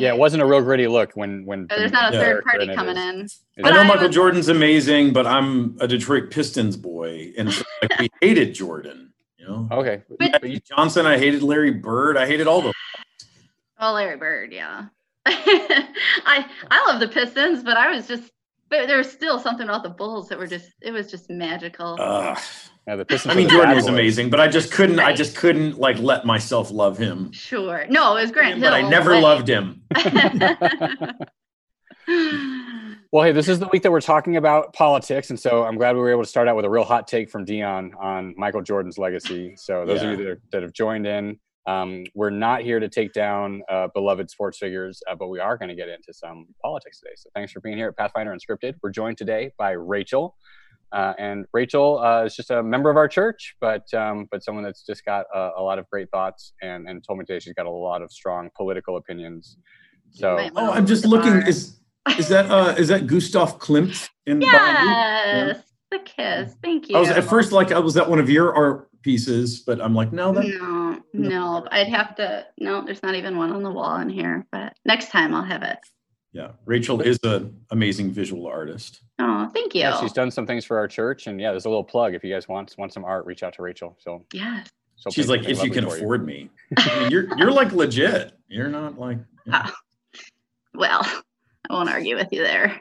Yeah, it wasn't a real gritty look when when Oh, there's not a third party coming is- in. is- But I know I Michael would- Jordan's amazing, but I'm a Detroit Pistons boy, and so, like, we hated Jordan. You know, Okay, But- but Johnson. I hated Larry Bird. I hated all those. Oh, Larry Bird, yeah. I I love the Pistons, but I was just but there was still something about the Bulls that were just it was just magical. Ugh. Yeah, the Pistons I mean, Jordan was boys. amazing, but I just couldn't. I just couldn't like let myself love him. sure. No, it was Grant but Hill. I never but- loved him. Well, hey, this is the week that we're talking about politics, and so I'm glad we were able to start out with a real hot take from Dion on Michael Jordan's legacy. So those Yeah. of you that, are, that have joined in, um, we're not here to take down uh, beloved sports figures, uh, but we are going to get into some politics today. So thanks for being here at Pathfinder Unscripted. We're joined today by Rachel, uh, and Rachel uh, is just a member of our church, but um, but someone that's just got a, a lot of great thoughts, and and told me today she's got a lot of strong political opinions. So Oh, I'm just looking. bar. Is is that uh is that Gustav Klimt in? Behind yes, the kiss. Thank you? you. I was at first like, I was that one of your art pieces, but I'm like, no, that No, no, I'd have to. No, there's not even one on the wall in here. But next time I'll have it. Yeah. Rachel is an amazing visual artist. Oh, thank you. Yeah, she's done some things for our church, and yeah, there's a little plug. If you guys want want some art, reach out to Rachel. So yes. she'll She's like, if you can for afford me, I mean, you're you're like legit. You're not like. Ah. Well, I won't argue with you there.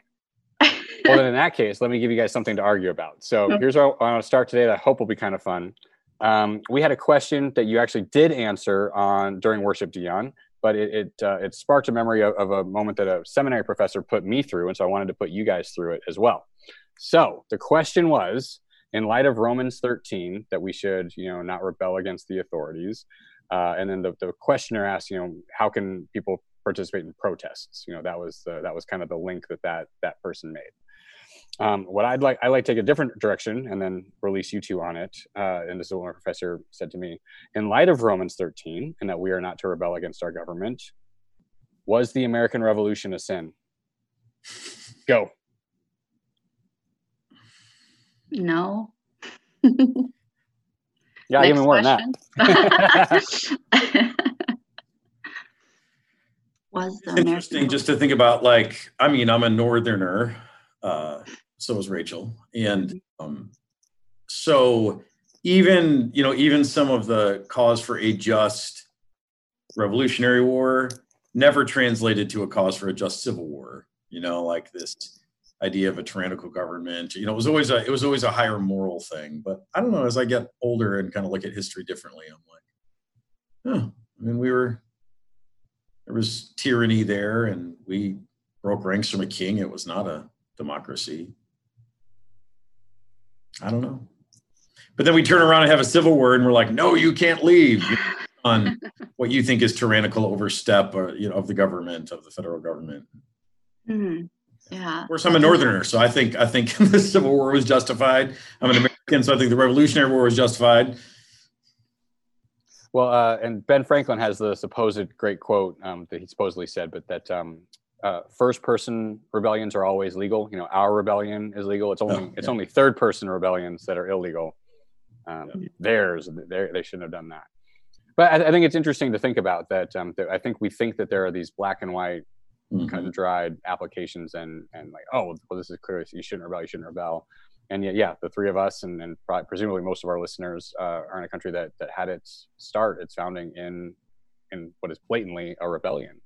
Well, then in that case, let me give you guys something to argue about. So Okay. here's where I want to start today. That I hope will be kind of fun. Um, we had a question that you actually did answer on during worship, Dion, but it it, uh, it sparked a memory of, of a moment that a seminary professor put me through, and so I wanted to put you guys through it as well. So the question was, in light of Romans 13, that we should, you know, not rebel against the authorities, uh, and then the, the questioner asked, you know, how can people participate in protests? You know, that was the, that was kind of the link that that that person made. Um, what I'd like, I like to take a different direction and then release you two on it. Uh, and this is what my professor said to me. In light of Romans 13 and that we are not to rebel against our government, was the American Revolution a sin? Go. No. Yeah, give me more than that. Was the It's interesting American- just to think about like i mean i'm a northerner uh so was rachel. And um so even you know even some of the cause for a just revolutionary war never translated to a cause for a just civil war you know like this idea of a tyrannical government. You know it was always a it was always a higher moral thing but i don't know as i get older and kind of look at history differently i'm like huh i mean we were there was tyranny there and we broke ranks from a king. It was not a democracy i don't know. But then we turn around and have a civil war and we're like no you can't leave. On what you think is tyrannical overstep or, you know, of the government of the federal government. Mhm. Yeah. of course i'm a northerner so i think i think the civil war was justified. I'm an american so i think the revolutionary war was justified. Well, uh, and Ben Franklin has the supposed great quote um, that he supposedly said, but that um, uh, first person rebellions are always legal. You know, our rebellion is legal. It's only Oh, it's yeah. only third person rebellions that are illegal. Um, Yeah. Theirs, they they shouldn't have done that. But I, I think it's interesting to think about that. Um, that I think we think that there are these black and white Mhm. cut and dried applications and and like oh well this is clear you shouldn't rebel you shouldn't rebel and yet yeah the three of us and, and presumably most of our listeners uh, are in a country that that had its start its founding in in what is blatantly a rebellion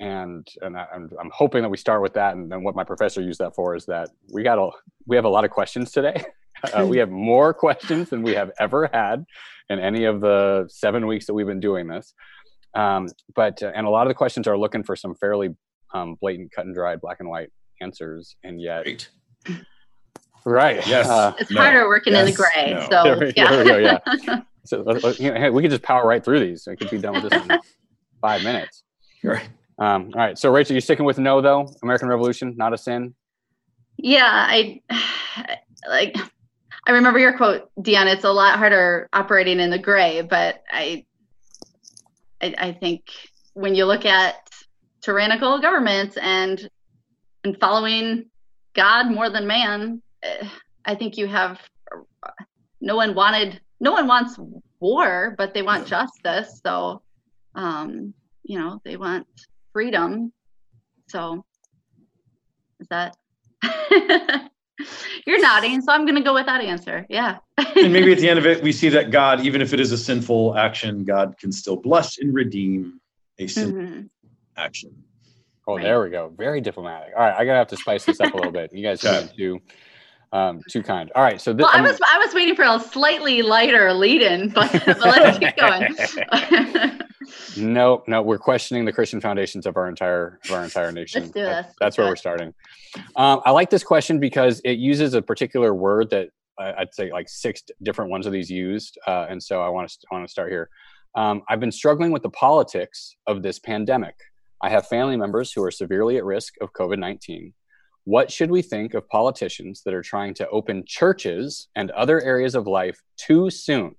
and and I, I'm, I'm hoping that we start with that and then what my professor used that for is that we got a we have a lot of questions today uh, we have more questions than we have ever had in any of the seven weeks that we've been doing this um, but uh, and a lot of the questions are looking for some fairly um, blatant, cut and dried, black and white answers, and yet, Great. right? Yes. Uh, It's No. harder working in the gray. No. So There we- yeah. there we go, yeah. so let- let- you know, hey, we could just power right through these. I could be done with this in five minutes. Right. Um, all right. So, Rachel, you sticking with no though? American Revolution, not a sin. Yeah, I like I remember your quote, Dion, it's a lot harder operating in the gray, but I I, I think when you look at tyrannical governments and and following God more than man, eh, I think you have no one wanted no one wants war, but they want justice. So um, you know, they want freedom. So is that you're nodding, so I'm gonna go with that answer. Yeah. and maybe at the end of it, we see that God, even if it is a sinful action, God can still bless and redeem a sinful mm-hmm. action. Oh, right. there we go. Very diplomatic. All right, I gotta have to spice this up a little bit. You guys are too um, too kind. All right, so this, well, I was I was waiting for a slightly lighter lead-in, but, but let's keep going. no, no, we're questioning the Christian foundations of our entire of our entire nation. Let's do this. That's where we're starting. Um, I like this question because it uses a particular word that I'd say like six different ones of these used, uh, and so I want to want to start here. Um, I've been struggling with the politics of this pandemic. I have family members who are severely at risk of COVID 19. What should we think of politicians that are trying to open churches and other areas of life too soon,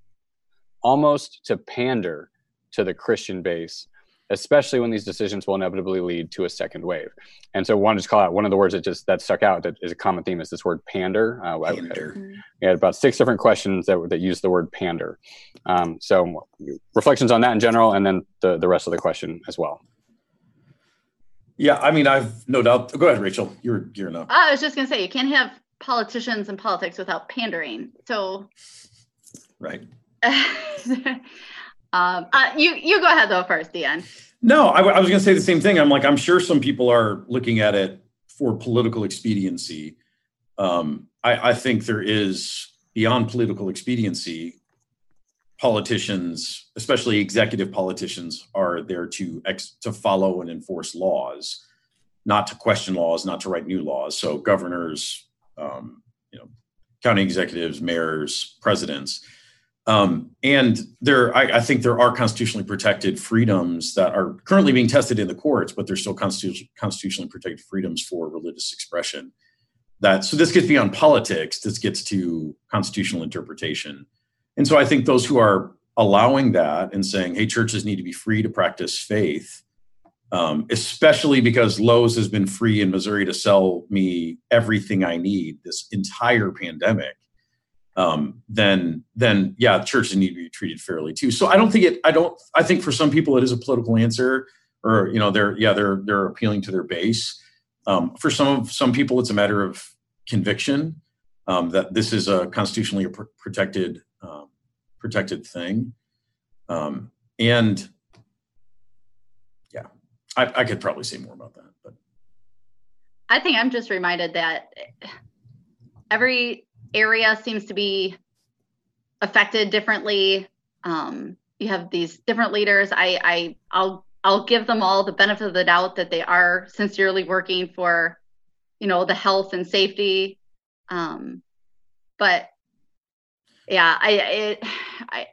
almost to pander to the Christian base, especially when these decisions will inevitably lead to a second wave. And so, one just call out one of the words that just that stuck out that is a common theme is this word pander. Uh, pander. We had about six different questions that that use the word pander. Um, so, reflections on that in general, and then the the rest of the question as well. Yeah, I mean, I've no doubt. Go ahead, Rachel. You're you're up. I was just gonna say you can't have politicians and politics without pandering. So, right. Um, uh, you you go ahead though first, Dion. No, I, I was going to say the same thing. I'm like, I'm sure some people are looking at it for political expediency. Um, I, I think there is beyond political expediency. Politicians, especially executive politicians, are there to ex- to follow and enforce laws, not to question laws, not to write new laws. So governors, um, you know, county executives, mayors, presidents um, and there, I, I, think there are constitutionally protected freedoms that are currently being tested in the courts, but there's still constitu- constitutionally protected freedoms for religious expression. That so this gets beyond politics. This gets to constitutional interpretation, and so I think those who are allowing that and saying, "Hey, churches need to be free to practice faith," um, especially because Lowe's has been free in Missouri to sell me everything I need this entire pandemic um, then then yeah, churches need to be treated fairly too. So I don't think it. I don't. I think for some people it is a political answer, or you know, they're yeah, they're they're appealing to their base. Um, for some of some people, it's a matter of conviction um, that this is a constitutionally pr- protected um, protected thing, um, and yeah, I, I could probably say more about that, but I think I'm just reminded that every area seems to be affected differently. Um, you have these different leaders. I, I I'll I'll give them all the benefit of the doubt that they are sincerely working for, you know, the health and safety. Um, but yeah, I it I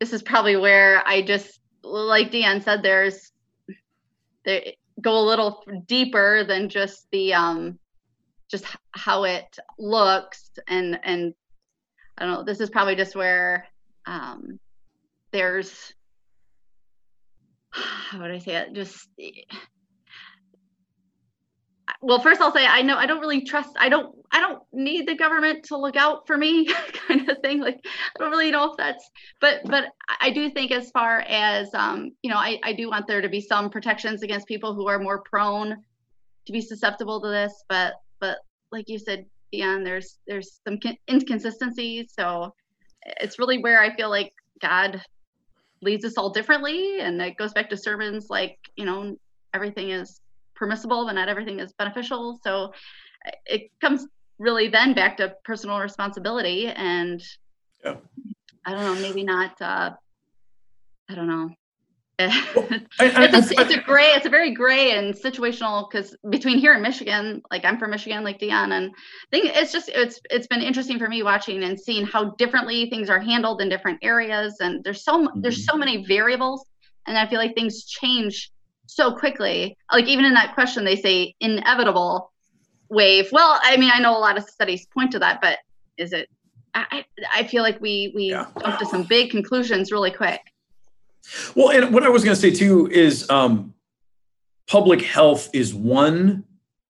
this is probably where I just like Dion said, there's there go a little deeper than just the um just how it looks and and I don't know. This is probably just where um, there's how would I say it? Just well, first I'll say I know I don't really trust. I don't I don't need the government to look out for me, kind of thing. Like I don't really know if that's. But but I do think as far as um, you know, I I do want there to be some protections against people who are more prone to be susceptible to this. But but like you said, Dion, there's there's some inconsistencies. So it's really where I feel like God leads us all differently, and it goes back to sermons like you know everything is permissible, but not everything is beneficial. So it comes really then back to personal responsibility and yeah. I don't know, maybe not uh I don't know, it's, a, it's a gray it's a very gray and situational because between here and michigan like i'm from michigan like dion and i think it's just it's it's been interesting for me watching and seeing how differently things are handled in different areas and there's so mm-hmm. there's so many variables and i feel like things change so quickly like even in that question they say inevitable wave well i mean i know a lot of studies point to that but is it i i feel like we we yeah. jump to some big conclusions really quick well, and what I was going to say too is um, public health is one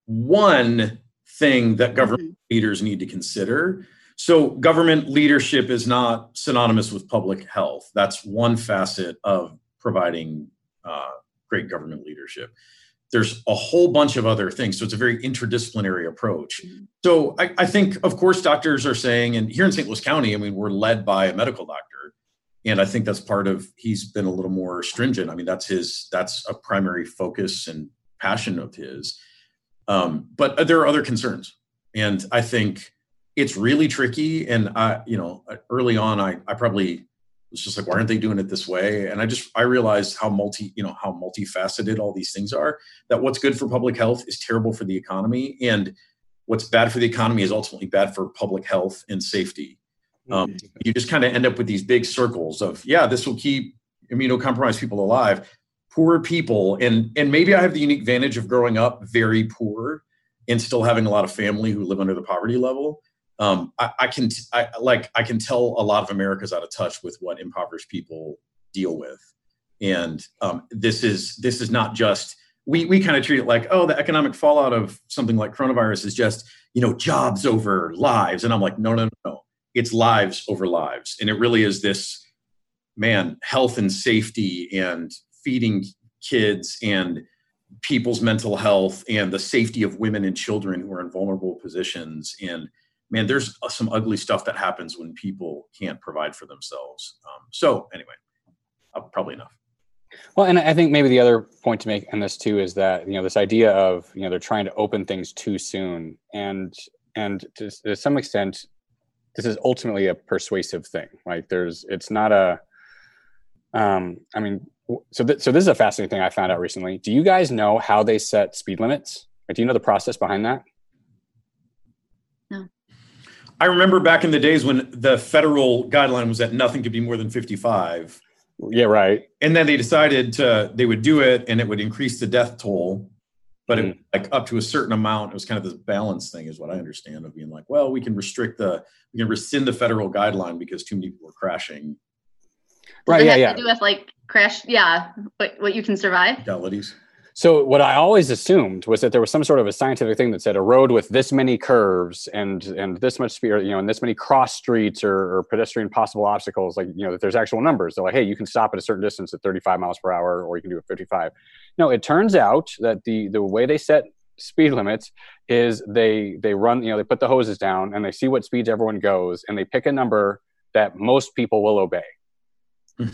one thing that government mm-hmm. leaders need to consider. So, government leadership is not synonymous with public health. That's one facet of providing uh, great government leadership. There's a whole bunch of other things. So it's a very interdisciplinary approach. Mm-hmm. So I, I think, of course, doctors are saying, and here in St. Louis County, I mean, we're led by a medical doctor. And I think that's part of he's been a little more stringent. I mean, that's his that's a primary focus and passion of his. Um, but there are other concerns, and I think it's really tricky. And I, you know, early on, I I probably was just like, why aren't they doing it this way? And I just I realized how multi, you know, how multifaceted all these things are. That what's good for public health is terrible for the economy, and what's bad for the economy is ultimately bad for public health and safety. Um, mm-hmm. you just kind of end up with these big circles of, yeah, this will keep immunocompromised people alive. Poor people, and and maybe I have the unique advantage of growing up very poor and still having a lot of family who live under the poverty level um, I, I, can I, like I can tell a lot of America's out of touch with what impoverished people deal with, and um, this is this is not just we we kind of treat it like oh the economic fallout of something like coronavirus is just you know jobs over lives, and I'm like no no no no it's lives over lives, and it really is this man health and safety and feeding kids and people's mental health and the safety of women and children who are in vulnerable positions and man, there's uh, some ugly stuff that happens when people can't provide for themselves. Um, so anyway, uh, probably enough. Well, and I think maybe the other point to make in this too is that you know this idea of you know they're trying to open things too soon, and and to, to some extent, this is ultimately a persuasive thing. Like there's, it's not a. Um, I mean, so th- so this is a fascinating thing I found out recently. Do you guys know how they set speed limits? do you know the process behind that? No. I remember back in the days when the federal guideline was that nothing could be more than 55. Yeah, right. And then they decided to they would do it and it would increase the death toll, but mm. it like up to a certain amount. It was kind of this balance thing, is what I understand of being like, well, we can restrict the we can rescind the federal guideline because too many people are crashing. Right. yeah. yeah. To do with like crash. Yeah. What what you can survive. Fatalities. So what I always assumed was that there was some sort of a scientific thing that said a road with this many curves and and this much speed, you know, and this many cross streets or, or pedestrian possible obstacles, like you know, that there's actual numbers. They're like, hey, you can stop at a certain distance at 35 miles per hour, or you can do it 55. No, it turns out that the the way they set speed limits is they they run, you know, they put the hoses down and they see what speeds everyone goes, and they pick a number that most people will obey.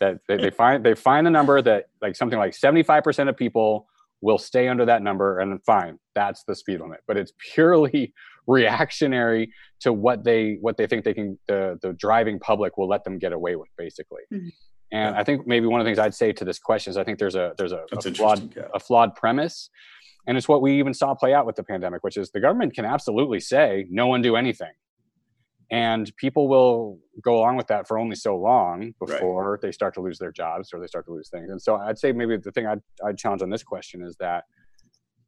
that they, they find they find the number that like something like 75% of people will stay under that number and fine that's the speed limit but it's purely reactionary to what they what they think they can the the driving public will let them get away with basically mm-hmm. And yeah. i think maybe one of the things i'd say to this question is i think there's a there's a, a flawed yeah. a flawed premise and it's what we even saw play out with the pandemic which is the government can absolutely say no one do anything and people will go along with that for only so long before right. they start to lose their jobs or they start to lose things and so i'd say maybe the thing I'd, I'd challenge on this question is that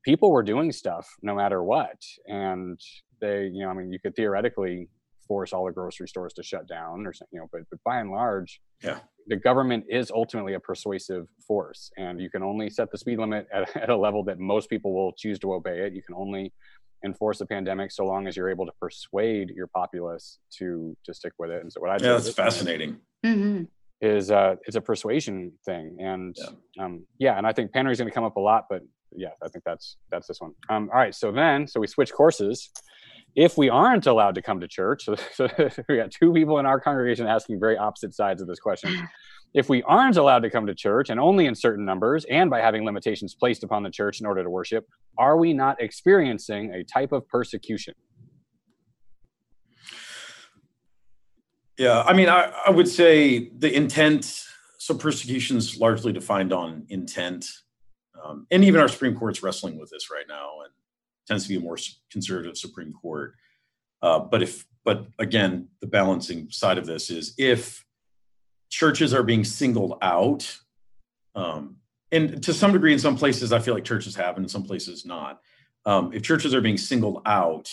people were doing stuff no matter what and they you know i mean you could theoretically force all the grocery stores to shut down or something you know but, but by and large yeah the government is ultimately a persuasive force and you can only set the speed limit at, at a level that most people will choose to obey it you can only enforce the pandemic so long as you're able to persuade your populace to to stick with it. And so what I yeah, that's fascinating. Mm-hmm. Is uh, it's a persuasion thing, and yeah, um, yeah and I think Pannery is going to come up a lot, but yeah, I think that's that's this one. Um, all right, so then so we switch courses. If we aren't allowed to come to church, so, so we got two people in our congregation asking very opposite sides of this question. if we aren't allowed to come to church and only in certain numbers and by having limitations placed upon the church in order to worship, are we not experiencing a type of persecution? Yeah, I mean, I, I would say the intent, so persecution is largely defined on intent. Um, and even our Supreme Court's wrestling with this right now and tends to be a more conservative Supreme Court. Uh, but if, but again, the balancing side of this is if churches are being singled out. Um, and to some degree, in some places, I feel like churches have, and in some places not. Um, if churches are being singled out,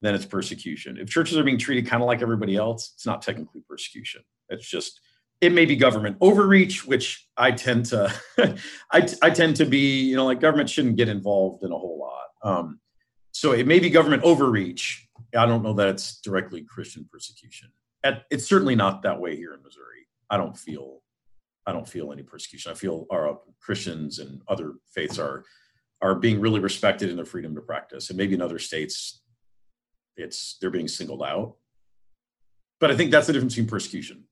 then it's persecution. If churches are being treated kind of like everybody else, it's not technically persecution. It's just it may be government overreach, which I tend to I, I tend to be, you know, like government shouldn't get involved in a whole lot. Um, so it may be government overreach. I don't know that it's directly Christian persecution. It's certainly not that way here in Missouri. I don't feel I don't feel any persecution. I feel our Christians and other faiths are are being really respected in their freedom to practice. And maybe in other states, it's they're being singled out. But I think that's the difference between persecution.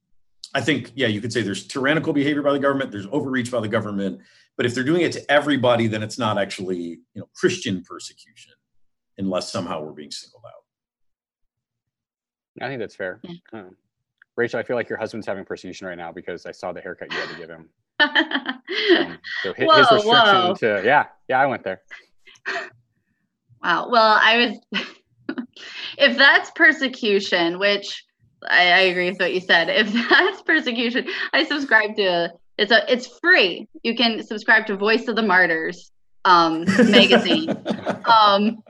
I think, yeah, you could say there's tyrannical behavior by the government, there's overreach by the government, but if they're doing it to everybody, then it's not actually, you know, Christian persecution, unless somehow we're being singled out. I think that's fair. Yeah. Um, Rachel, I feel like your husband's having persecution right now because I saw the haircut you had to give him. um, so his, whoa, his restriction whoa. to yeah, yeah, I went there. Wow. Well, I was. if that's persecution, which I, I, agree with what you said. If that's persecution, I subscribe to it's a it's free. You can subscribe to Voice of the Martyrs um, magazine. um,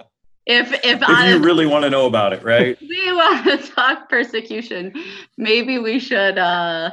if if, if you really want to know about it, right? We want to talk persecution. Maybe we should. uh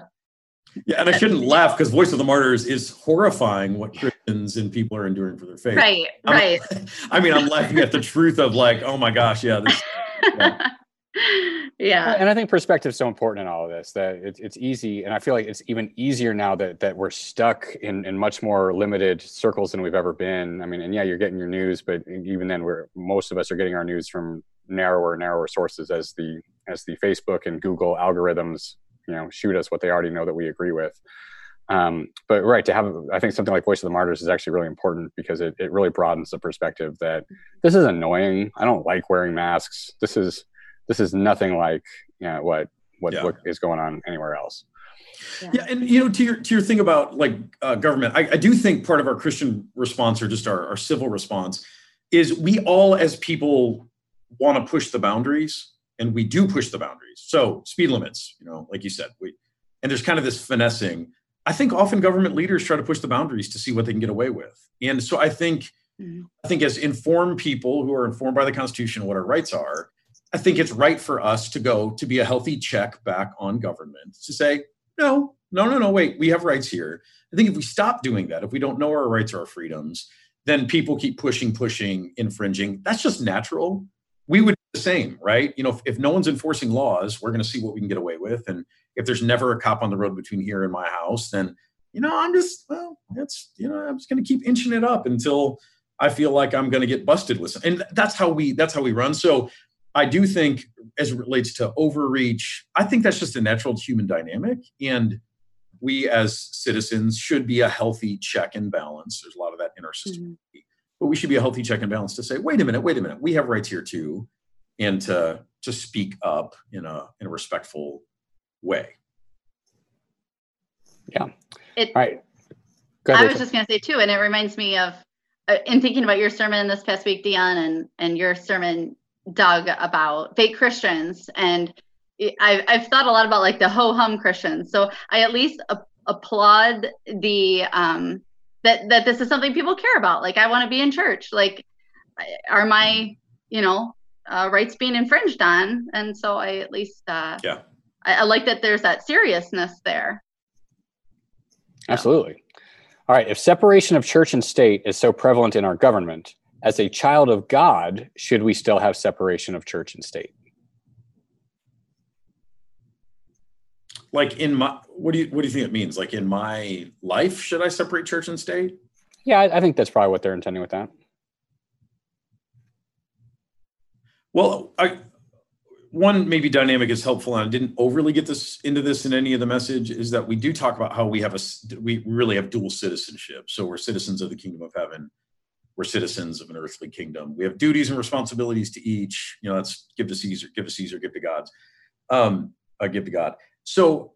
yeah, and I shouldn't laugh because Voice of the Martyrs is horrifying what Christians and people are enduring for their faith. Right, I'm, right. I mean, I'm laughing at the truth of like, oh my gosh, yeah, this, yeah. yeah. And I think perspective is so important in all of this that it's it's easy. And I feel like it's even easier now that, that we're stuck in, in much more limited circles than we've ever been. I mean, and yeah, you're getting your news, but even then we're, most of us are getting our news from narrower, narrower sources as the, as the Facebook and Google algorithms, you know, shoot us what they already know that we agree with. Um, but right to have, I think something like Voice of the Martyrs is actually really important because it, it really broadens the perspective that this is annoying. I don't like wearing masks. This is, this is nothing like you know, what what, yeah. what is going on anywhere else. Yeah. yeah. and you know, to your to your thing about like uh, government, I, I, do think part of our Christian response or just our, our civil response is we all as people want to push the boundaries, and we do push the boundaries. So speed limits, you know, like you said, we and there's kind of this finessing. I think often government leaders try to push the boundaries to see what they can get away with, and so I think mm-hmm. I think as informed people who are informed by the Constitution what our rights are, I think it's right for us to go to be a healthy check back on government to say, no, no, no, no, wait, we have rights here. I think if we stop doing that, if we don't know our rights or our freedoms, then people keep pushing, pushing, infringing. That's just natural. We would do the same, right? You know, if, if no one's enforcing laws, we're going to see what we can get away with. And if there's never a cop on the road between here and my house, then, you know, I'm just, well, that's, you know, I'm just going to keep inching it up until I feel like I'm going to get busted with some. And that's how we, that's how we run. So I do think, as it relates to overreach, I think that's just a natural human dynamic. And we as citizens should be a healthy check and balance. There's a lot of that in our system. Mm-hmm. But we should be a healthy check and balance to say, wait a minute, wait a minute, we have rights here too. And to to speak up in a in a respectful way. Yeah. It, All right. Ahead, I was just going to say too, and it reminds me of uh, in thinking about your sermon this past week, Dion, and and your sermon Doug about fake Christians, and I've I've thought a lot about like the ho hum Christians. So I at least a- applaud the um that that this is something people care about. Like I want to be in church. Like are my you know uh, rights being infringed on? And so I at least uh, yeah I, I like that there's that seriousness there. Absolutely. All right. If separation of church and state is so prevalent in our government, as a child of God, should we still have separation of church and state? Like in my, what do you what do you think it means? Like in my life, should I separate church and state? Yeah, I, I think that's probably what they're intending with that. Well, I, one maybe dynamic is helpful, and I didn't overly get this into this in any of the message. Is that we do talk about how we have a we really have dual citizenship, so we're citizens of the kingdom of heaven, we're citizens of an earthly kingdom. We have duties and responsibilities to each. You know, that's give to Caesar, give to Caesar, give to God's, um, uh, give to God. So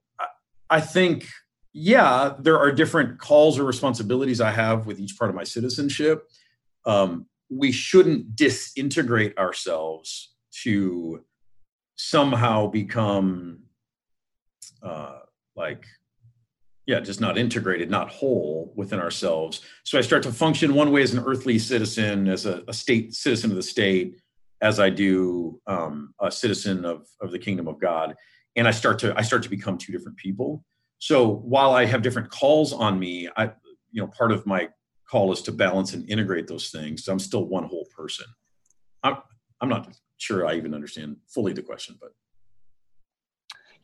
I think, yeah, there are different calls or responsibilities I have with each part of my citizenship. Um, we shouldn't disintegrate ourselves to somehow become uh, like yeah, just not integrated, not whole within ourselves. So I start to function one way as an earthly citizen, as a, a state citizen of the state, as I do um, a citizen of, of the kingdom of God. And I start to I start to become two different people. So while I have different calls on me, I you know part of my call is to balance and integrate those things. So I'm still one whole person. I'm I'm not sure I even understand fully the question, but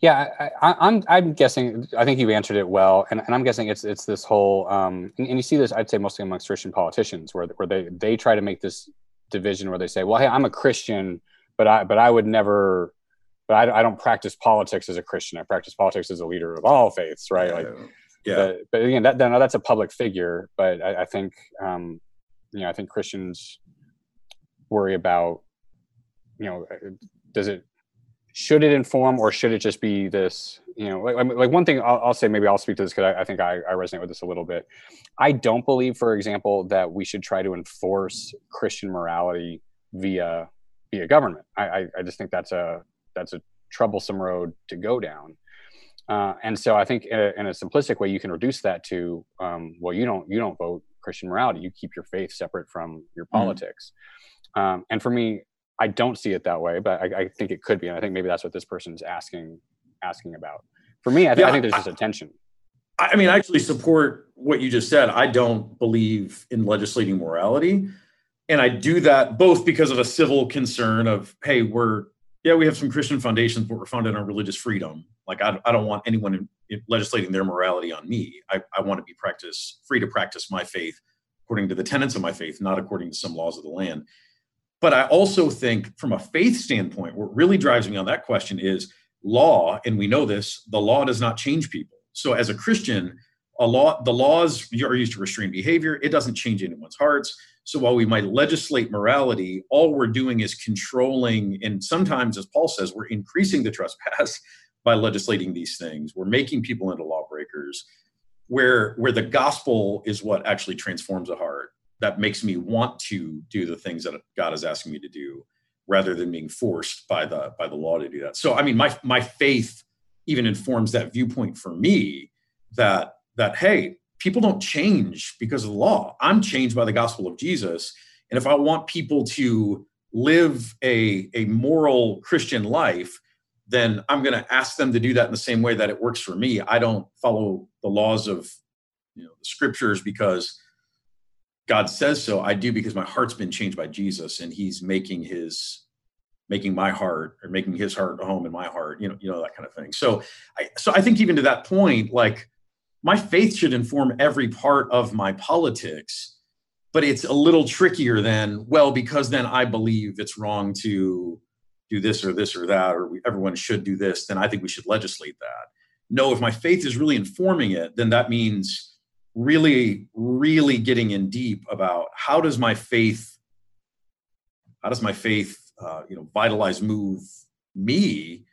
Yeah, I, am I'm, I'm guessing. I think you answered it well, and, and I'm guessing it's it's this whole. Um, and, and, you see this, I'd say, mostly amongst Christian politicians, where where they they try to make this division where they say, "Well, hey, I'm a Christian, but I but I would never, but I, I don't practice politics as a Christian. I practice politics as a leader of all faiths, right? Yeah. Like, yeah. But, but again, that, that that's a public figure. But I, I think, um, you know, I think Christians worry about, you know, does it should it inform or should it just be this you know like, like one thing I'll, I'll say maybe i'll speak to this because I, I, think I, I resonate with this a little bit i don't believe for example that we should try to enforce christian morality via via government i i, I just think that's a that's a troublesome road to go down uh, and so i think in a, in a, simplistic way you can reduce that to um, well you don't you don't vote christian morality you keep your faith separate from your mm-hmm. politics mm. um, and for me I don't see it that way, but I, I, think it could be, and I think maybe that's what this person's asking asking about. For me, I, th- yeah, I think there's just a tension. I mean, I actually support what you just said. I don't believe in legislating morality, and I do that both because of a civil concern of, hey, we're yeah, we have some Christian foundations, but we're founded on religious freedom. Like, I, I don't want anyone in, in legislating their morality on me. I, I want to be practice free to practice my faith according to the tenets of my faith, not according to some laws of the land. But I also think, from a faith standpoint, what really drives me on that question is law, and we know this: the law does not change people. So, as a Christian, a law, the laws are used to restrain behavior. It doesn't change anyone's hearts. So, while we might legislate morality, all we're doing is controlling, and sometimes, as Paul says, we're increasing the trespass by legislating these things. We're making people into lawbreakers. Where where the gospel is what actually transforms a heart that makes me want to do the things that God is asking me to do rather than being forced by the by the law to do that. So I mean my my faith even informs that viewpoint for me that that hey, people don't change because of the law. I'm changed by the gospel of Jesus. And if I want people to live a, a moral Christian life, then I'm going to ask them to do that in the same way that it works for me. I don't follow the laws of you know the scriptures because God says so. I do because my heart's been changed by Jesus, and He's making His making my heart or making His heart home in my heart. You know, you know that kind of thing. So, I so I think even to that point, like my faith should inform every part of my politics, but it's a little trickier than well because then I believe it's wrong to do this or this or that, or we, everyone should do this. Then I think we should legislate that. No, if my faith is really informing it, then that means really really getting in deep about how does my faith how does my faith uh, you know vitalize move me?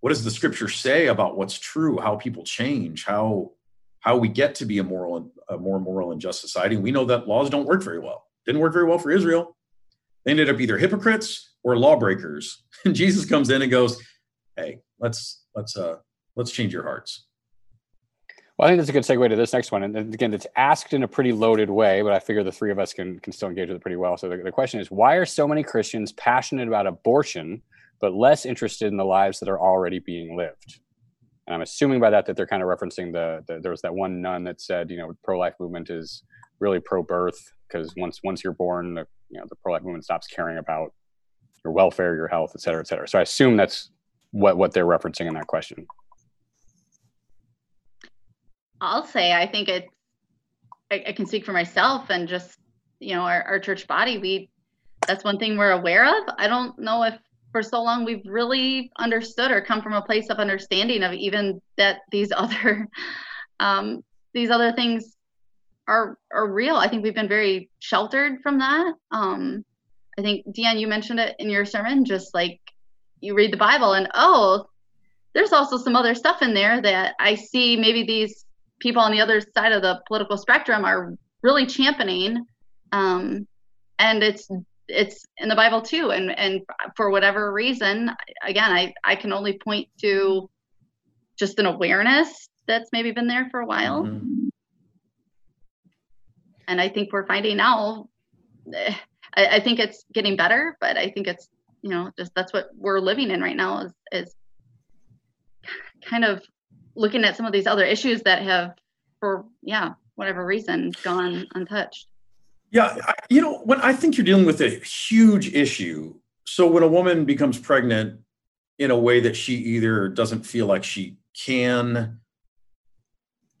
What does the scripture say about what's true? How people change? How how we get to be a moral a more moral and just society? We know that laws don't work very well. Didn't work very well for israel. They ended up either hypocrites or lawbreakers. And jesus comes in and goes hey let's let's uh let's change your hearts well, I think that's a good segue to this next one. And again, it's asked in a pretty loaded way, but I figure the three of us can, can still engage with it pretty well. So the, the question is why are so many Christians passionate about abortion, but less interested in the lives that are already being lived? And I'm assuming by that that they're kind of referencing the, the there was that one nun that said, you know, pro-life movement is really pro-birth because once once you're born, the you know the pro-life movement stops caring about your welfare, your health, et cetera, et cetera. So I assume that's what what they're referencing in that question. I'll say I think it's I, I, can speak for myself and just you know our, our church body. We that's one thing we're aware of. I don't know if for so long we've really understood or come from a place of understanding of even that these other um, these other things are are real. I think we've been very sheltered from that. Um, I think Dion, you mentioned it in your sermon, just like you read the Bible and oh, there's also some other stuff in there that I see maybe these people on the other side of the political spectrum are really championing um, and it's it's in the bible too and and for whatever reason again i i can only point to just an awareness that's maybe been there for a while mm-hmm. and i think we're finding now eh, I, I think it's getting better but i think it's you know just that's what we're living in right now is is kind of looking at some of these other issues that have, for yeah, whatever reason, gone untouched. Yeah, you know, when I think you're dealing with a huge issue. So when a woman becomes pregnant, in a way that she either doesn't feel like she can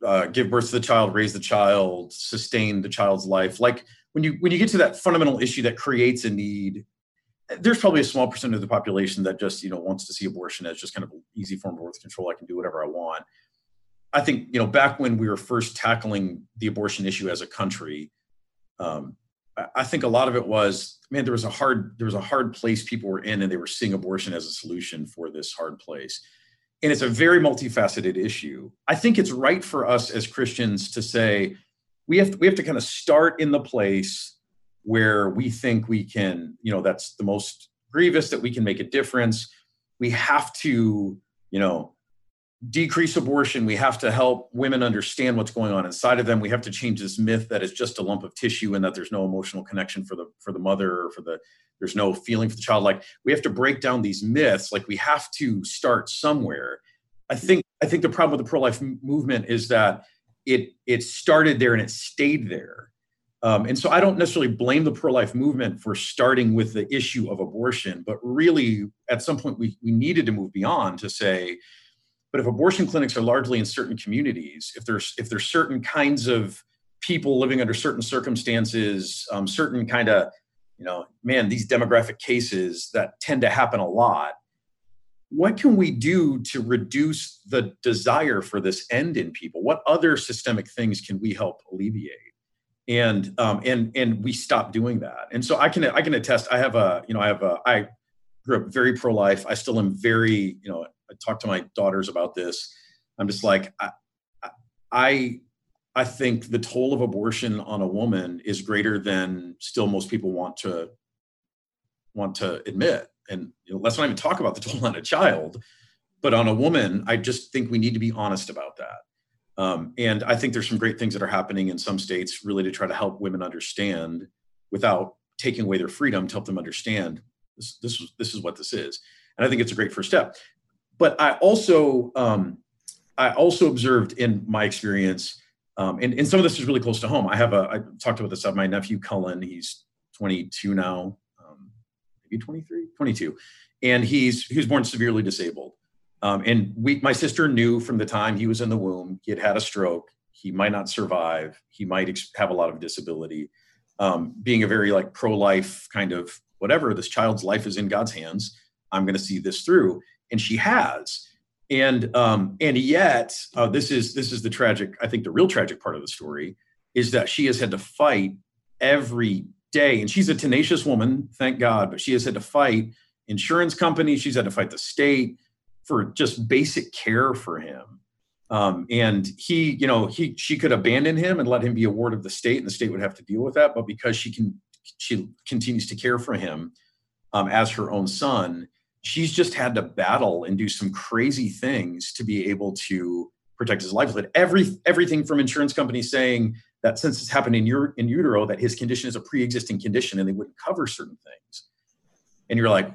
uh, give birth to the child, raise the child, sustain the child's life. Like when you when you get to that fundamental issue that creates a need, there's probably a small percent of the population that just you know wants to see abortion as just kind of an easy form of birth control. I can do whatever I want. I think you know back when we were first tackling the abortion issue as a country, um, I think a lot of it was man there was a hard there was a hard place people were in and they were seeing abortion as a solution for this hard place and it's a very multifaceted issue i think it's right for us as christians to say we have to, we have to kind of start in the place where we think we can you know that's the most grievous that we can make a difference. We have to you know decrease abortion. We have to help women understand what's going on inside of them. We have to change this myth that it's just a lump of tissue and that there's no emotional connection for the for the mother or for the there's no feeling for the child. Like we have to break down these myths. Like we have to start somewhere. I mm-hmm. think i think the problem with the pro-life movement is that it it started there and it stayed there um, and so i don't necessarily blame the pro-life movement for starting with the issue of abortion but really at some point we, we needed to move beyond to say but if abortion clinics are largely in certain communities, if there's if there's certain kinds of people living under certain circumstances, um, certain kind of, you know, man, these demographic cases that tend to happen a lot. What can we do to reduce the desire for this end in people? What other systemic things can we help alleviate? And um, and and we stop doing that. And so I can I can attest. I have a you know I have a I grew up very pro life. I still am very you know I talk to my daughters about this. I'm just like, I, I, I think the toll of abortion on a woman is greater than still most people want to want to admit. And you know, let's not even talk about the toll on a child, but on a woman, I just think we need to be honest about that. Um, and I think there's some great things that are happening in some states, really to try to help women understand without taking away their freedom to help them understand this. This, this is what this is, and I think it's a great first step. But I also um, I also observed in my experience, um, and, and some of this is really close to home. I have a I talked about this of my nephew Cullen. He's 22 now, um, maybe 23, 22, and he's he was born severely disabled. Um, and we, my sister knew from the time he was in the womb, he had had a stroke. He might not survive. He might ex- have a lot of disability. Um, being a very like pro-life kind of whatever, this child's life is in God's hands. I'm going to see this through and she has and um, and yet uh, this is this is the tragic i think the real tragic part of the story is that she has had to fight every day and she's a tenacious woman thank god but she has had to fight insurance companies she's had to fight the state for just basic care for him um, and he you know he she could abandon him and let him be a ward of the state and the state would have to deal with that but because she can she continues to care for him um, as her own son she's just had to battle and do some crazy things to be able to protect his livelihood. Every everything from insurance companies saying that since it's happened in your in utero, that his condition is a pre-existing condition and they wouldn't cover certain things. And you're like,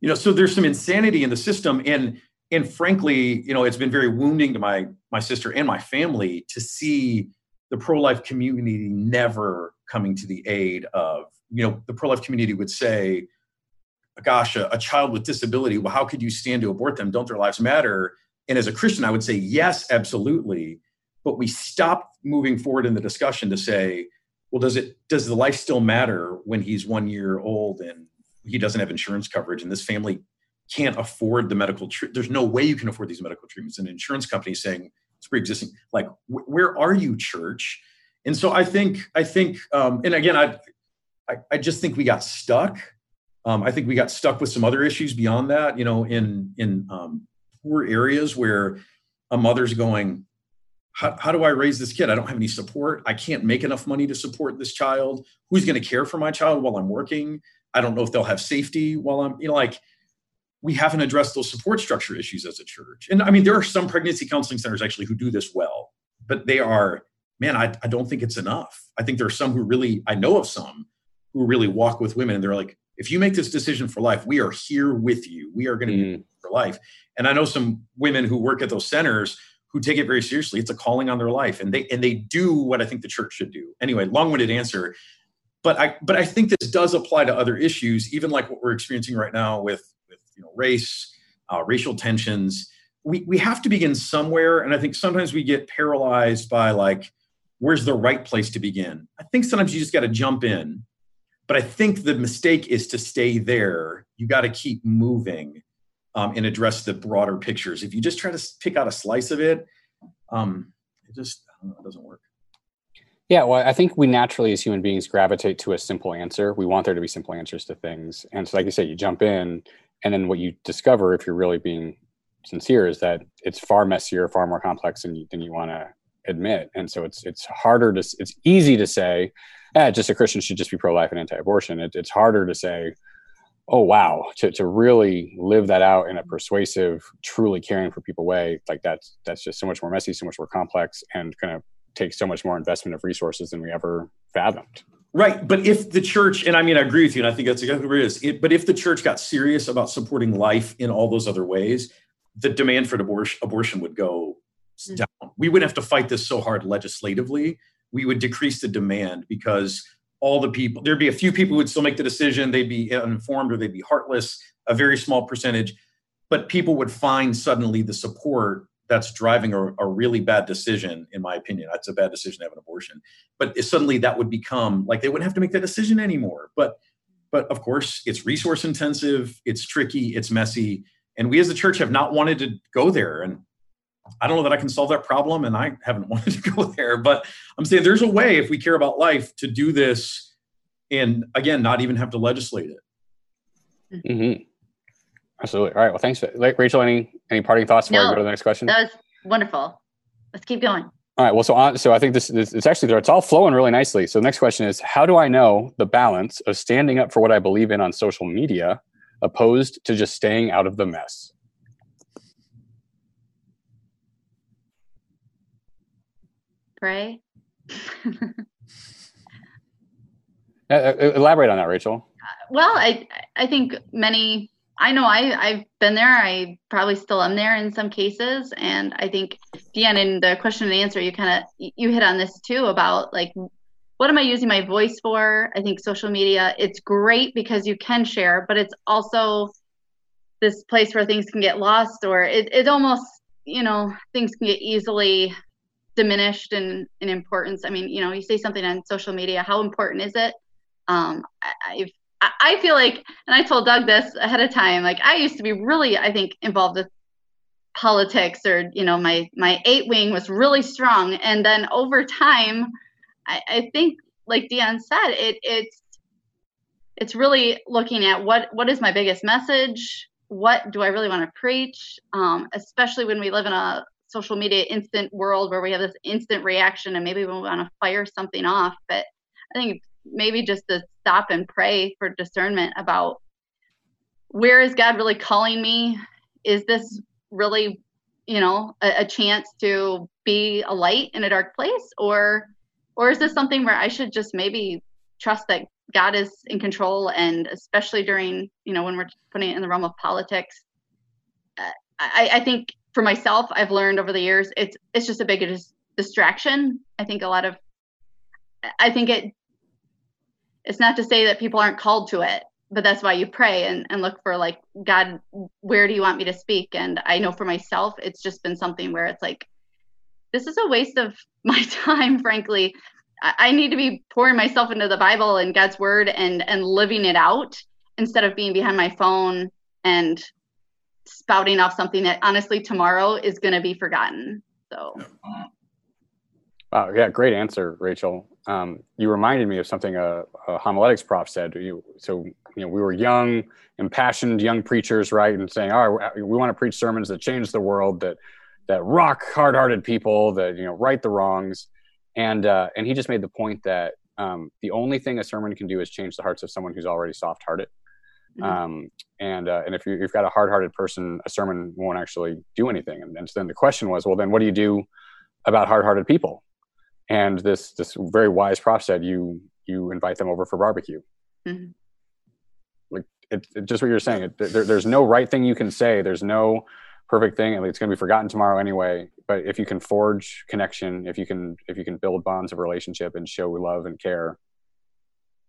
you know, so there's some insanity in the system. And and frankly, you know, it's been very wounding to my my sister and my family to see the pro-life community never coming to the aid of, you know, the pro-life community would say, gosh, a, a, child with disability, well, how could you stand to abort them? Don't their lives matter? And as a Christian, I would say, yes, absolutely. But we stopped moving forward in the discussion to say, well, does it does the life still matter when he's one year old and he doesn't have insurance coverage and this family can't afford the medical treatment? There's no way you can afford these medical treatments. And an insurance company saying it's pre-existing. Like, wh- where are you, church? And so I think I think, um, and again, I, I I just think we got stuck um, I think we got stuck with some other issues beyond that, you know, in in um, poor areas where a mother's going, how, how do I raise this kid? I don't have any support. I can't make enough money to support this child. Who's going to care for my child while I'm working? I don't know if they'll have safety while I'm, you know, like we haven't addressed those support structure issues as a church. And I mean, there are some pregnancy counseling centers actually who do this well, but they are, man, I, I don't think it's enough. I think there are some who really, I know of some who really walk with women and they're like, if you make this decision for life, we are here with you. We are going to mm. be for life. And I know some women who work at those centers who take it very seriously. It's a calling on their life, and they and they do what I think the church should do. Anyway, long-winded answer, but I but I think this does apply to other issues, even like what we're experiencing right now with with you know, race, uh, racial tensions. We we have to begin somewhere, and I think sometimes we get paralyzed by like, where's the right place to begin? I think sometimes you just got to jump in, but I think the mistake is to stay there. You got to keep moving um, and address the broader pictures. If you just try to pick out a slice of it, um, it just know, it doesn't work. Yeah, well, I think we naturally, as human beings, gravitate to a simple answer. We want there to be simple answers to things, and so, like you said, you jump in, and then what you discover, if you're really being sincere, is that it's far messier, far more complex than you, than you want to admit. And so, it's it's harder to it's easy to say, eh, just a Christian should just be pro-life and anti-abortion. It, it's harder to say, oh wow, to to really live that out in a persuasive, truly caring for people way, like that's that's just so much more messy, so much more complex, and kind of take so much more investment of resources than we ever fathomed. Right. But if the church, and I mean, I agree with you, and I think that's exactly what it is. It, but if the church got serious about supporting life in all those other ways, the demand for abortion, abortion would go mm-hmm. down. We wouldn't have to fight this so hard legislatively. We would decrease the demand because all the people, there'd be a few people who would still make the decision. They'd be uninformed or they'd be heartless, a very small percentage. But people would find suddenly the support that's driving a, a, really bad decision, in my opinion. That's a bad decision to have an abortion. But suddenly that would become like they wouldn't have to make that decision anymore. But but of course, it's resource intensive, it's tricky, it's messy, and we as a church have not wanted to go there. And I don't know that I can solve that problem, and I haven't wanted to go there. But I'm saying there's a way, if we care about life, to do this, and again, not even have to legislate it. Mm-hmm. Absolutely. All right. Well, thanks. Rachel, any any parting thoughts before no, I go to the next question? That was wonderful. Let's keep going. All right. Well, so on, so I think this, this it's actually there. it's all flowing really nicely. So the next question is, how do I know the balance of standing up for what I believe in on social media, opposed to just staying out of the mess? Pray. Uh, uh, elaborate on that, Rachel. Well, I I think many I know I, I've been there. I probably still am there in some cases. And I think, Dion, in the question and answer, you kind of, you hit on this too about like, what am I using my voice for? I think social media, it's great because you can share, but it's also this place where things can get lost or it, it almost, you know, things can get easily diminished in, in importance. I mean, you know, you say something on social media, how important is it? Um, I, I've I feel like, and I told Doug this ahead of time. Like I used to be really, I think, involved with politics, or you know, my my eight wing was really strong, and then over time, I, I think, like Dion said, it it's it's really looking at what what is my biggest message, what do I really want to preach, um, especially when we live in a social media instant world where we have this instant reaction, and maybe we want to fire something off, but I think maybe just to stop and pray for discernment about where is God really calling me? Is this really, you know, a, a chance to be a light in a dark place, or or is this something where I should just maybe trust that God is in control, and especially during, you know, when we're putting it in the realm of politics, uh, I, I think for myself, I've learned over the years, it's it's just a big dis- distraction. I think a lot of I think it it's not to say that people aren't called to it but that's why you pray and, and look for like god where do you want me to speak? And i know for myself it's just been something where it's like this is a waste of my time frankly. I, I need to be pouring myself into the bible and god's word and and living it out instead of being behind my phone and spouting off something that honestly tomorrow is going to be forgotten so Wow, yeah, great answer, Rachel um, you reminded me of something a, a, homiletics prof said. You, so you know, we were young, impassioned young preachers, right, and saying, "All right, we want to preach sermons that change the world, that that rock hard-hearted people, that you know, right the wrongs." And uh, and he just made the point that um, the only thing a sermon can do is change the hearts of someone who's already soft-hearted. Mm-hmm. Um, and uh, and if you, have got a hard-hearted person, a sermon won't actually do anything. And, and so then the question was, well, then what do you do about hard-hearted people? And this this very wise prof said you you invite them over for barbecue. Mm-hmm. like it, it, just what you're saying it, there, there's no right thing you can say. There's no perfect thing. And it's going to be forgotten tomorrow anyway. But if you can forge connection if you can if you can build bonds of relationship and show love and care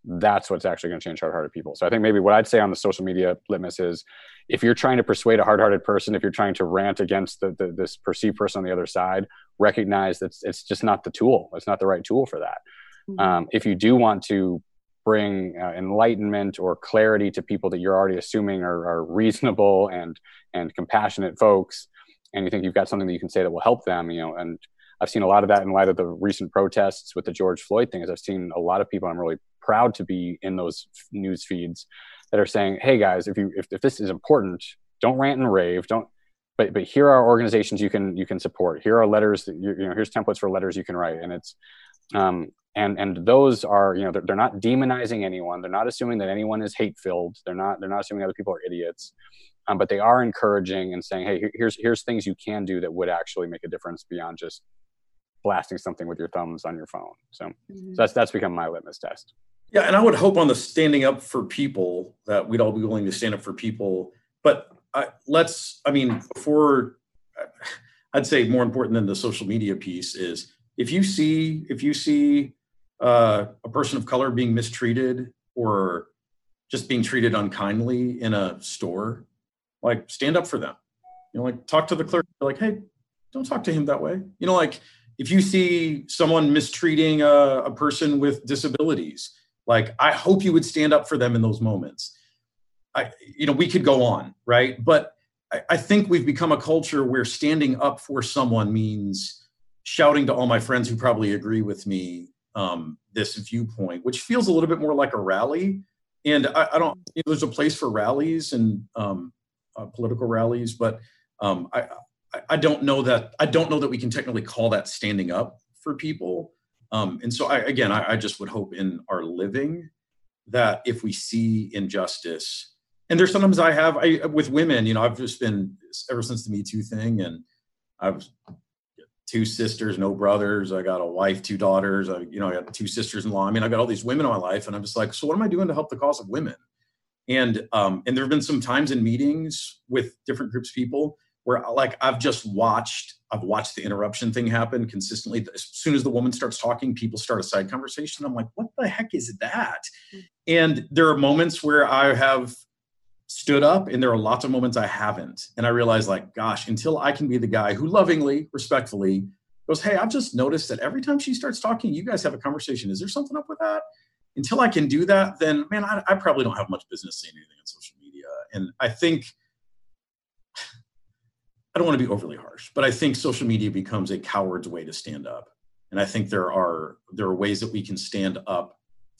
that's what's actually going to change hard-hearted people. So I think maybe what I'd say on the social media litmus is, if you're trying to persuade a hard-hearted person, if you're trying to rant against the, the, this perceived person on the other side, recognize that it's just not the tool. It's not the right tool for that. Mm-hmm. Um, if you do want to bring uh, enlightenment or clarity to people that you're already assuming are, are, reasonable and and compassionate folks, and you think you've got something that you can say that will help them, you know, and I've seen a lot of that in light of the recent protests with the George Floyd thing. Is I've seen a lot of people. I'm really proud to be in those news feeds that are saying, "Hey guys, if you if, if this is important, don't rant and rave. Don't." But, but here are organizations you can you can support. Here are letters that you, you know. Here's templates for letters you can write, and it's um, and and those are you know they're, they're not demonizing anyone. They're not assuming that anyone is hate filled. They're not they're not assuming other people are idiots. Um, but they are encouraging and saying, hey, here's here's things you can do that would actually make a difference beyond just blasting something with your thumbs on your phone. So, mm-hmm. so that's that's become my litmus test. Yeah, and I would hope on the standing up for people that we'd all be willing to stand up for people. But I, let's, I mean, before I'd say more important than the social media piece is if you see if you see uh, a person of color being mistreated or just being treated unkindly in a store, like stand up for them. You know, like talk to the clerk, like, hey, don't talk to him that way. You know, like if you see someone mistreating a, a person with disabilities, like I hope you would stand up for them in those moments. I, you know, we could go on, right? But I, I think we've become a culture where standing up for someone means shouting to all my friends who probably agree with me um, this viewpoint, which feels a little bit more like a rally. And I, I don't, you know, there's a place for rallies and um, uh, political rallies, but um, I, I don't know that I don't know that we can technically call that standing up for people. Um, and so I, again, I, I just would hope in our living that if we see injustice, and there's sometimes I have I, with women, you know, I've just been ever since the Me Too thing, and I've two sisters, no brothers. I got a wife, two daughters. I, you know, I got two sisters-in-law. I mean, I got all these women in my life, and I'm just like, so what am I doing to help the cause of women? And um, and there have been some times in meetings with different groups of people where like I've just watched I've watched the interruption thing happen consistently. As soon as the woman starts talking, people start a side conversation. I'm like, what the heck is that? Mm. And there are moments where I have stood up, and there are lots of moments I haven't. And I realize, like, gosh, until I can be the guy who lovingly, respectfully goes, Hey, I've just noticed that every time she starts talking, you guys have a conversation. Is there something up with that? Until I can do that, then man, I, I probably don't have much business saying anything on social media. And I think I don't want to be overly harsh, but I think social media becomes a coward's way to stand up. And I think there are there are ways that we can stand up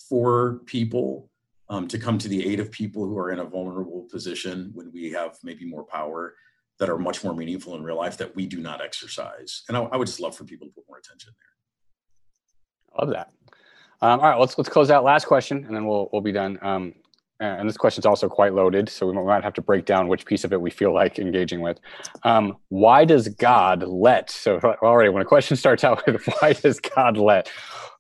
for people um, to come to the aid of people who are in a vulnerable position when we have maybe more power that are much more meaningful in real life that we do not exercise. And I, I would just love for people to put more attention there. Love that. Um, all right, let's let's close out. Last question, and then we'll we'll be done. Um, and this question is also quite loaded, so we might have to break down which piece of it we feel like engaging with. Um, why does God let? So already, when a question starts out with "Why does God let?"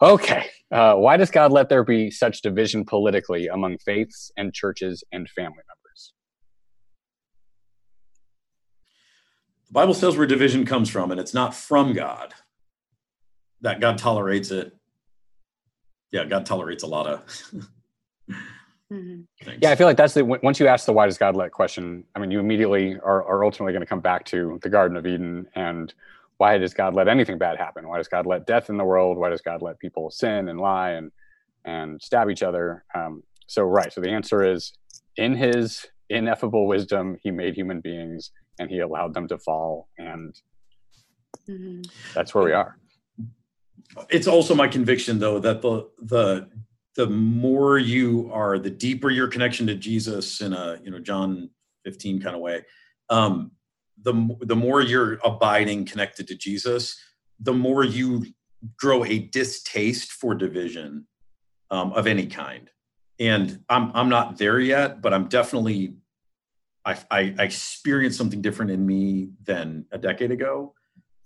Okay, uh, why does God let there be such division politically among faiths and churches and family members? The Bible says where division comes from, and it's not from God. That God tolerates it. Yeah, God tolerates a lot of. Mm-hmm. Yeah, I feel like that's the once you ask the why does God let question, I mean, you immediately are, are ultimately going to come back to the Garden of Eden and why does God let anything bad happen? Why does God let death in the world? Why does God let people sin and lie and and stab each other? Um, so right, so the answer is in His ineffable wisdom, He made human beings and He allowed them to fall, and mm-hmm. that's where we are. It's also my conviction, though, that the the the more you are, the deeper your connection to Jesus in a you know John 15 kind of way, um, the the more you're abiding connected to Jesus, the more you grow a distaste for division um, of any kind. And I'm I'm not there yet, but I'm definitely I, I, I experienced something different in me than a decade ago,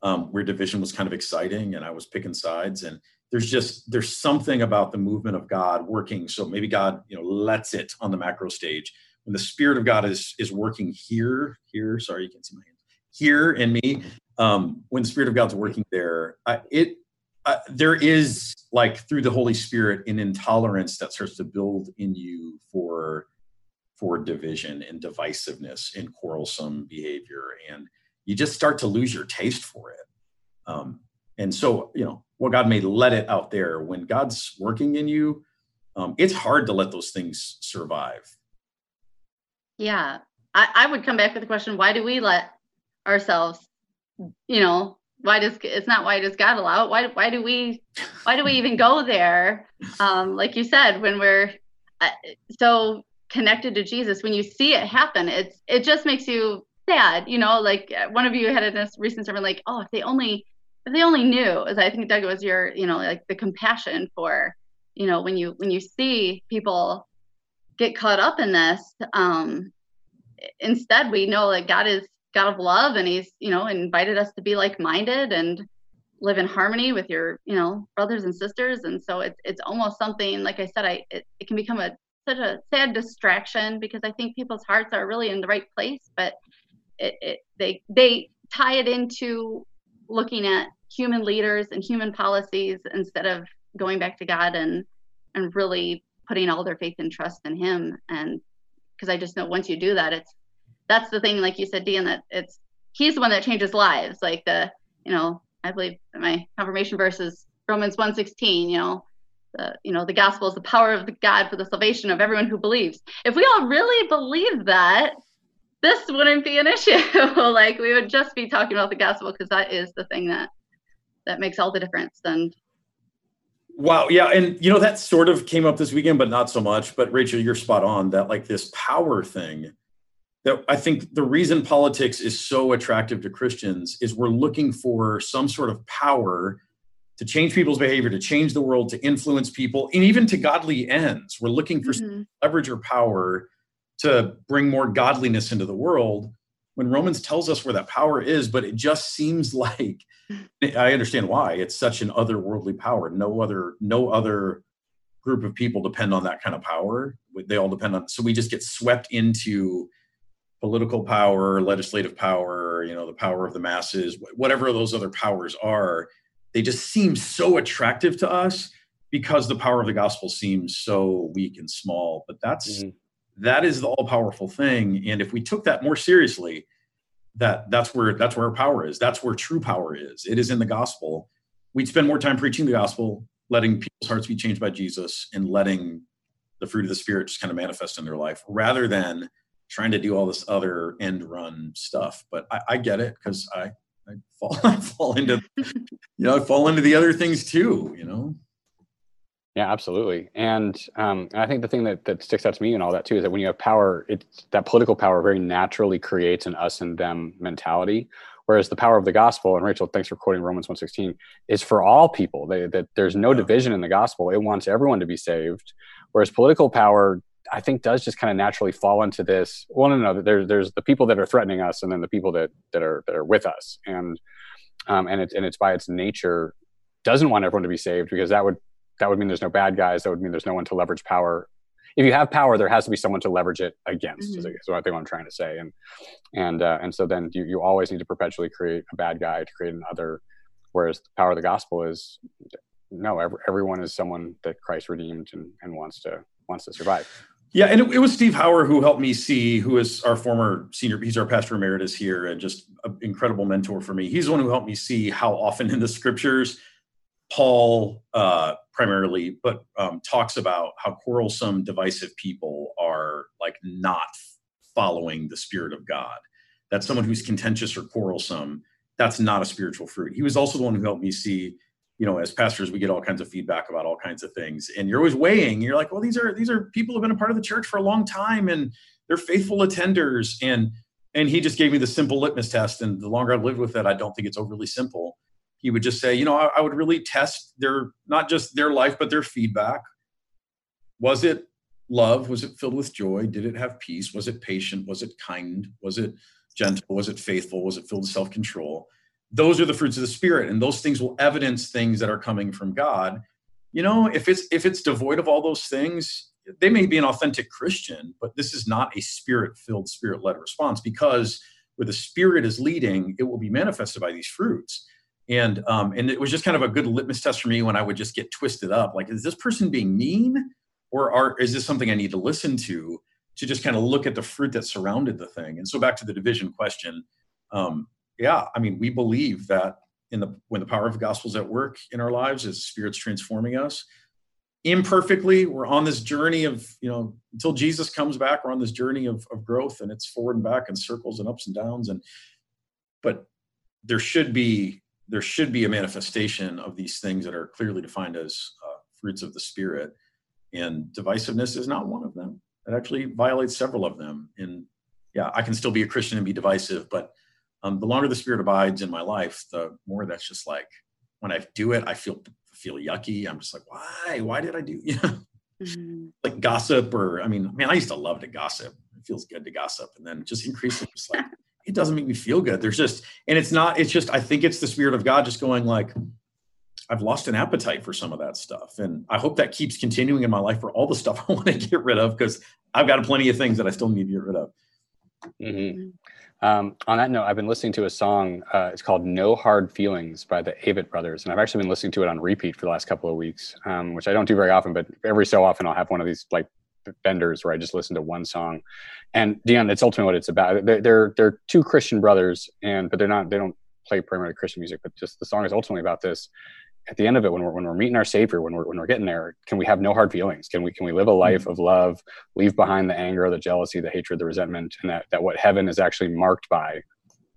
um, where division was kind of exciting and I was picking sides and there's just there's something about the movement of god working. So maybe god you know lets it on the macro stage. When the spirit of god is is working here here sorry you can't see my hands here in me um when the spirit of god's working there I, it there is like through the Holy Spirit an intolerance that starts to build in you for for division and divisiveness and quarrelsome behavior, and you just start to lose your taste for it. Um, and so, you know, well, God may let it out there. When God's working in you, um, it's hard to let those things survive. Yeah, I, I would come back with the question: Why do we let ourselves, you know, why does it's not why does God allow it? Why why do we why do we even go there? Um, like you said, when we're uh, so connected to Jesus, when you see it happen, it's it just makes you sad. You know, like uh, one of you had in this recent sermon, like, oh, if they only they only knew, as I think Doug was your, you know, like the compassion for, you know, when you when you see people get caught up in this, um, instead we know that God is God of love and he's, you know, invited us to be like-minded and live in harmony with your, you know, brothers and sisters. And so it's it's almost something, like I said, I it, it can become a such a sad distraction because I think people's hearts are really in the right place, but it, it they they tie it into looking at human leaders and human policies instead of going back to God and and really putting all their faith and trust in him and because I just know once you do that it's that's the thing, like you said, Dion, that it's he's the one that changes lives. Like the, you know, I believe my confirmation verse is Romans 1:16, you know, the, you know, the gospel is the power of God for the salvation of everyone who believes. If we all really believe that, this wouldn't be an issue. like we would just be talking about the gospel because that is the thing that that makes all the difference. And Wow. Yeah. And, you know, that sort of came up this weekend, but not so much. But Rachel, you're spot on that like this power thing that I think the reason politics is so attractive to Christians is we're looking for some sort of power to change people's behavior, to change the world, to influence people, and even to godly ends. We're looking for mm-hmm. leverage or power to bring more godliness into the world. When Romans tells us where that power is, but it just seems like I understand why it's such an otherworldly power. No other, no other group of people depend on that kind of power. They all depend on. So we just get swept into political power, legislative power, you know, the power of the masses, whatever those other powers are, they just seem so attractive to us because the power of the gospel seems so weak and small. But that's mm-hmm. That is the all powerful thing. And if we took that more seriously, that that's where that's where our power is. That's where true power is. It is in the gospel. We'd spend more time preaching the gospel, letting people's hearts be changed by Jesus, and letting the fruit of the spirit just kind of manifest in their life, rather than trying to do all this other end run stuff. But I, I get it because I, I fall I fall into you know I fall into the other things too. You know. Yeah, absolutely. And um, I think the thing that, that sticks out to me and all that too is that when you have power, it's that political power very naturally creates an us and them mentality. Whereas the power of the gospel, and Rachel, thanks for quoting Romans 1.16, is for all people. They, that there's no division in the gospel. It wants everyone to be saved. Whereas political power I think does just kind of naturally fall into this. Well, no, no, there's there's the people that are threatening us, and then the people that that are that are with us, and um, and it's and it's by its nature doesn't want everyone to be saved because that would that would mean there's no bad guys. That would mean there's no one to leverage power. If you have power, there has to be someone to leverage it against. Mm-hmm. Is what I think I'm trying to say. And and uh, and so then you you always need to perpetually create a bad guy to create another. Whereas the power of the gospel is no, every, everyone is someone that Christ redeemed and, and wants to wants to survive. Yeah, and it, it, was Steve Hauer who helped me see, who is our former senior, he's our pastor emeritus here, and just an incredible mentor for me. He's the one who helped me see how often in the scriptures, Paul uh, primarily, but um, talks about how quarrelsome, divisive people are like not following the Spirit of God. That someone who's contentious or quarrelsome. That's not a spiritual fruit. He was also the one who helped me see you know, as pastors, we get all kinds of feedback about all kinds of things, and you're always weighing. You're like, well, these are these are people who've been a part of the church for a long time, and they're faithful attenders. And and he just gave me the simple litmus test. And the longer I've lived with it, I don't think it's overly simple. He would just say, you know, I, I would really test their not just their life, but their feedback. Was it love? Was it filled with joy? Did it have peace? Was it patient? Was it kind? Was it gentle? Was it faithful? Was it filled with self control? those are the fruits of the spirit and those things will evidence things that are coming from god you know if it's if it's devoid of all those things they may be an authentic christian but this is not a spirit filled spirit led response because where the spirit is leading it will be manifested by these fruits and um, and it was just kind of a good litmus test for me when I would just get twisted up. Like, is this person being mean, or are is this something I need to listen to to just kind of look at the fruit that surrounded the thing? And so back to the division question, um, yeah, I mean, we believe that in the when the power of the gospel is at work in our lives, as Spirit's transforming us. Imperfectly, we're on this journey of you know until Jesus comes back. We're on this journey of, of growth, and it's forward and back and circles and ups and downs. And but there should be there should be a manifestation of these things that are clearly defined as uh, fruits of the spirit and divisiveness is not one of them. It actually violates several of them and yeah i can still be a christian and be divisive but um, the longer the spirit abides in my life the more that's just like when i do it i feel feel yucky. I'm just like why? Why did i do you know mm-hmm. like gossip or i mean man i used to love to gossip. It feels good to gossip and then just increasing just like it doesn't make me feel good. There's just, and it's not, it's just, I think it's the spirit of God just going like, I've lost an appetite for some of that stuff. And I hope that keeps continuing in my life for all the stuff I want to get rid of because I've got plenty of things that I still need to get rid of. Mm-hmm. Um, on that note, I've been listening to a song. Uh, it's called "No Hard Feelings" by the Avett Brothers, and I've actually been listening to it on repeat for the last couple of weeks, um, which I don't do very often. But every so often, I'll have one of these like benders where I just listen to one song. And Dion, it's ultimately what it's about. They're, they're, they're two Christian brothers, and but they're not. They don't play primarily Christian music. But just the song is ultimately about this. At the end of it, when we're when we're meeting our Savior, when we're when we're getting there, can we have no hard feelings? Can we can we live a life mm-hmm. of love, leave behind the anger, the jealousy, the hatred, the resentment, and that that what heaven is actually marked by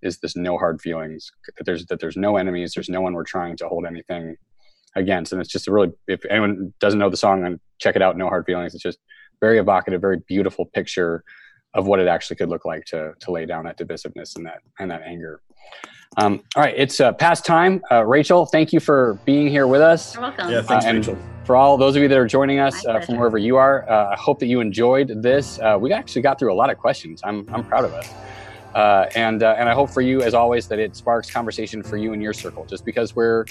is this no hard feelings. That there's that there's no enemies. There's no one we're trying to hold anything against. And it's just a really if anyone doesn't know the song, and check it out. No hard feelings. It's just very evocative, very beautiful picture of what it actually could look like to to lay down that divisiveness and that and that anger. Um, all right, it's uh, past time. Uh, Rachel, thank you for being here with us. You're welcome. Yeah, thanks, uh, Rachel. For all those of you that are joining us uh, from wherever you are, uh, I hope that you enjoyed this. Uh, we actually got through a lot of questions. I'm I'm proud of us. and and I hope for you, as always, that it sparks conversation for you in your circle. Just because we're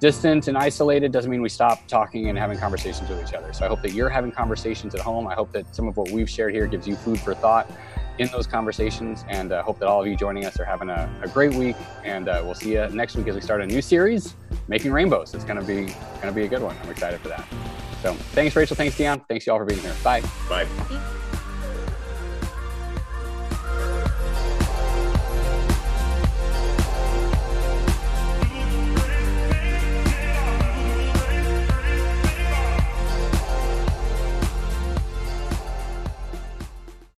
distant and isolated doesn't mean we stop talking and having conversations with each other. So I hope that you're having conversations at home. I hope that some of what we've shared here gives you food for thought in those conversations. And I uh, hope that all of you joining us are having a, a great week. And uh, we'll see you next week as we start a new series, Making Rainbows. It's going to be going to be a good one. I'm excited for that. So thanks, Rachel. Thanks, Dion. Thanks, y'all, for being here. Bye. Bye.